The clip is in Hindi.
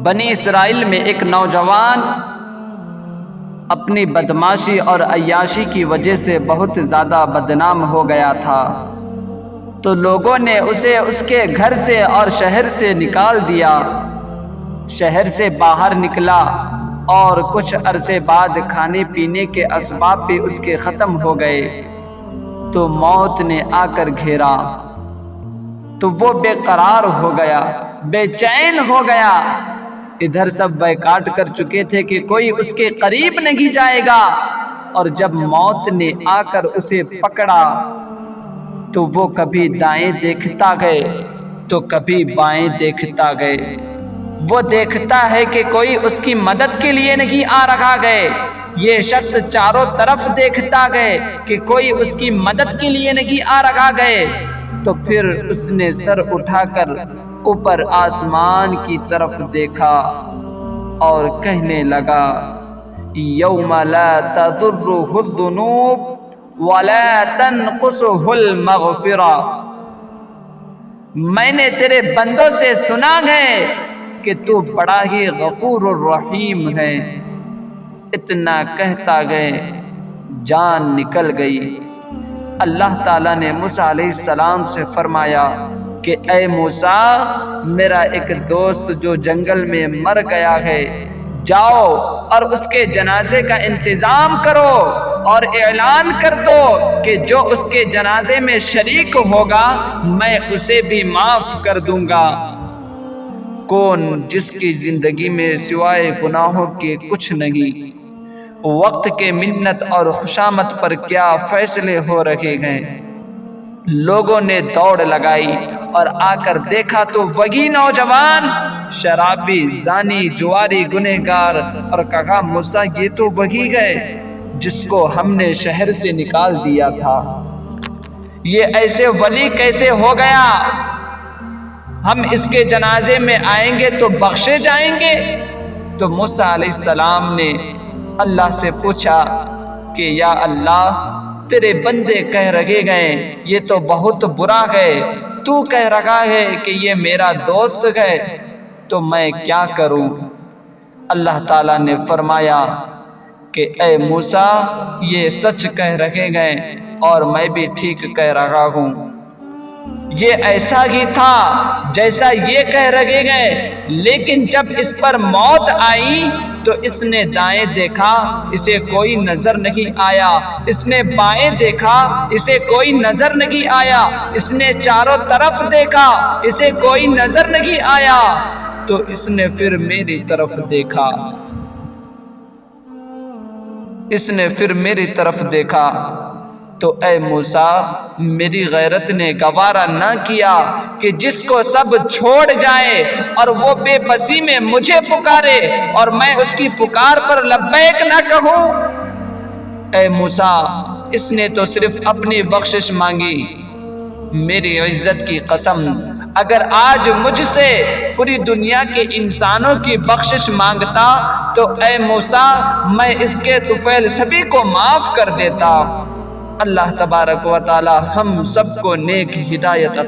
बनी इसराइल में एक नौजवान अपनी बदमाशी और अयाशी की वजह से बहुत ज़्यादा बदनाम हो गया था। तो लोगों ने उसे उसके घर से और शहर से निकाल दिया। शहर से बाहर निकला और कुछ अरसे बाद खाने पीने के असबाब भी उसके ख़त्म हो गए। तो मौत ने आकर घेरा। तो वो बेकरार हो गया, बेचैन हो गया। इधर सब बैकाट कर चुके थे कि कोई उसके करीब नहीं जाएगा। और जब मौत ने आकर उसे पकड़ा तो वो कभी दाएँ देखता गए तो कभी बाएँ देखता गए। वो देखता है कि कोई उसकी मदद के लिए नहीं आ रखा गए। ये शख्स चारों तरफ़ देखता गए कि कोई उसकी मदद के लिए नहीं आ रखा गए। तो फिर उसने सर उठाकर ऊपर आसमान की तरफ़ देखा और कहने लगा, यौम ला तदुर्रुहुद्दुनूब वला तनकुसुहुल मगफिरा. मैंने तेरे बंदों से सुना है कि तू बड़ा ही गफूर रहीम है। इतना कहता गए, जान निकल गई। अल्लाह ताला ने मूसा सलाम से फरमाया कि ए मूसा, मेरा एक दोस्त जो जंगल में मर गया है, जाओ और उसके जनाजे का इंतज़ाम करो और ऐलान कर दो कि जो उसके जनाजे में शरीक होगा, मैं उसे भी माफ़ कर दूँगा। कौन जिसकी ज़िंदगी में सिवाय गुनाहों के कुछ नहीं। वक्त के मिन्नत और खुशामत पर क्या फैसले हो रखे हैं? लोगों ने दौड़ लगाई और आकर देखा तो वही नौजवान, शराबी, जानी, जुआरी गुनेगार और कहा, मुसा, ये तो वही गए जिसको हमने शहर से निकाल दिया था। ये ऐसे वली कैसे हो गया? हम इसके जनाजे में आएँगे तो बख्शे जाएँगे। तो मूसा सलाम ने अल्लाह से पूछा कि, या अल्लाह तेरे बंदे कह रखे गए, ये तो बहुत बुरा है तू कह रहा है कि ये मेरा दोस्त है तो मैं क्या करूँ? अल्लाह ताला ने फरमाया कि, ए मूसा, ये सच कह रखे गए और मैं भी ठीक कह रहा हूँ। ये ऐसा ही था जैसा ये कह रखे गए। लेकिन जब इस पर मौत आई तो इसने दाएँ देखा, इसे कोई नज़र नहीं आया। इसने बाएँ देखा, इसे कोई नज़र नहीं आया। इसने चारों तरफ़ देखा, इसे कोई नज़र नहीं आया। तो इसने फिर मेरी तरफ़ देखा। इसने फिर मेरी तरफ़ देखा। तो ए मूसा, मेरी गैरत ने गवारा न किया कि जिसको सब छोड़ जाए और वो बेबसी में मुझे पुकारे और मैं उसकी पुकार पर लब्बैक न कहूँ। ए मूसा, इसने तो सिर्फ़ अपनी बख्शिश मांगी। मेरी इज़्ज़त की कसम, अगर आज मुझसे पूरी दुनिया के इंसानों की बख्शिश माँगता तो ए मूसा, मैं इसके तुफैल सभी को माफ़ कर देता। अल्लाह तबारक व ताली हम सबको नेक हिदायत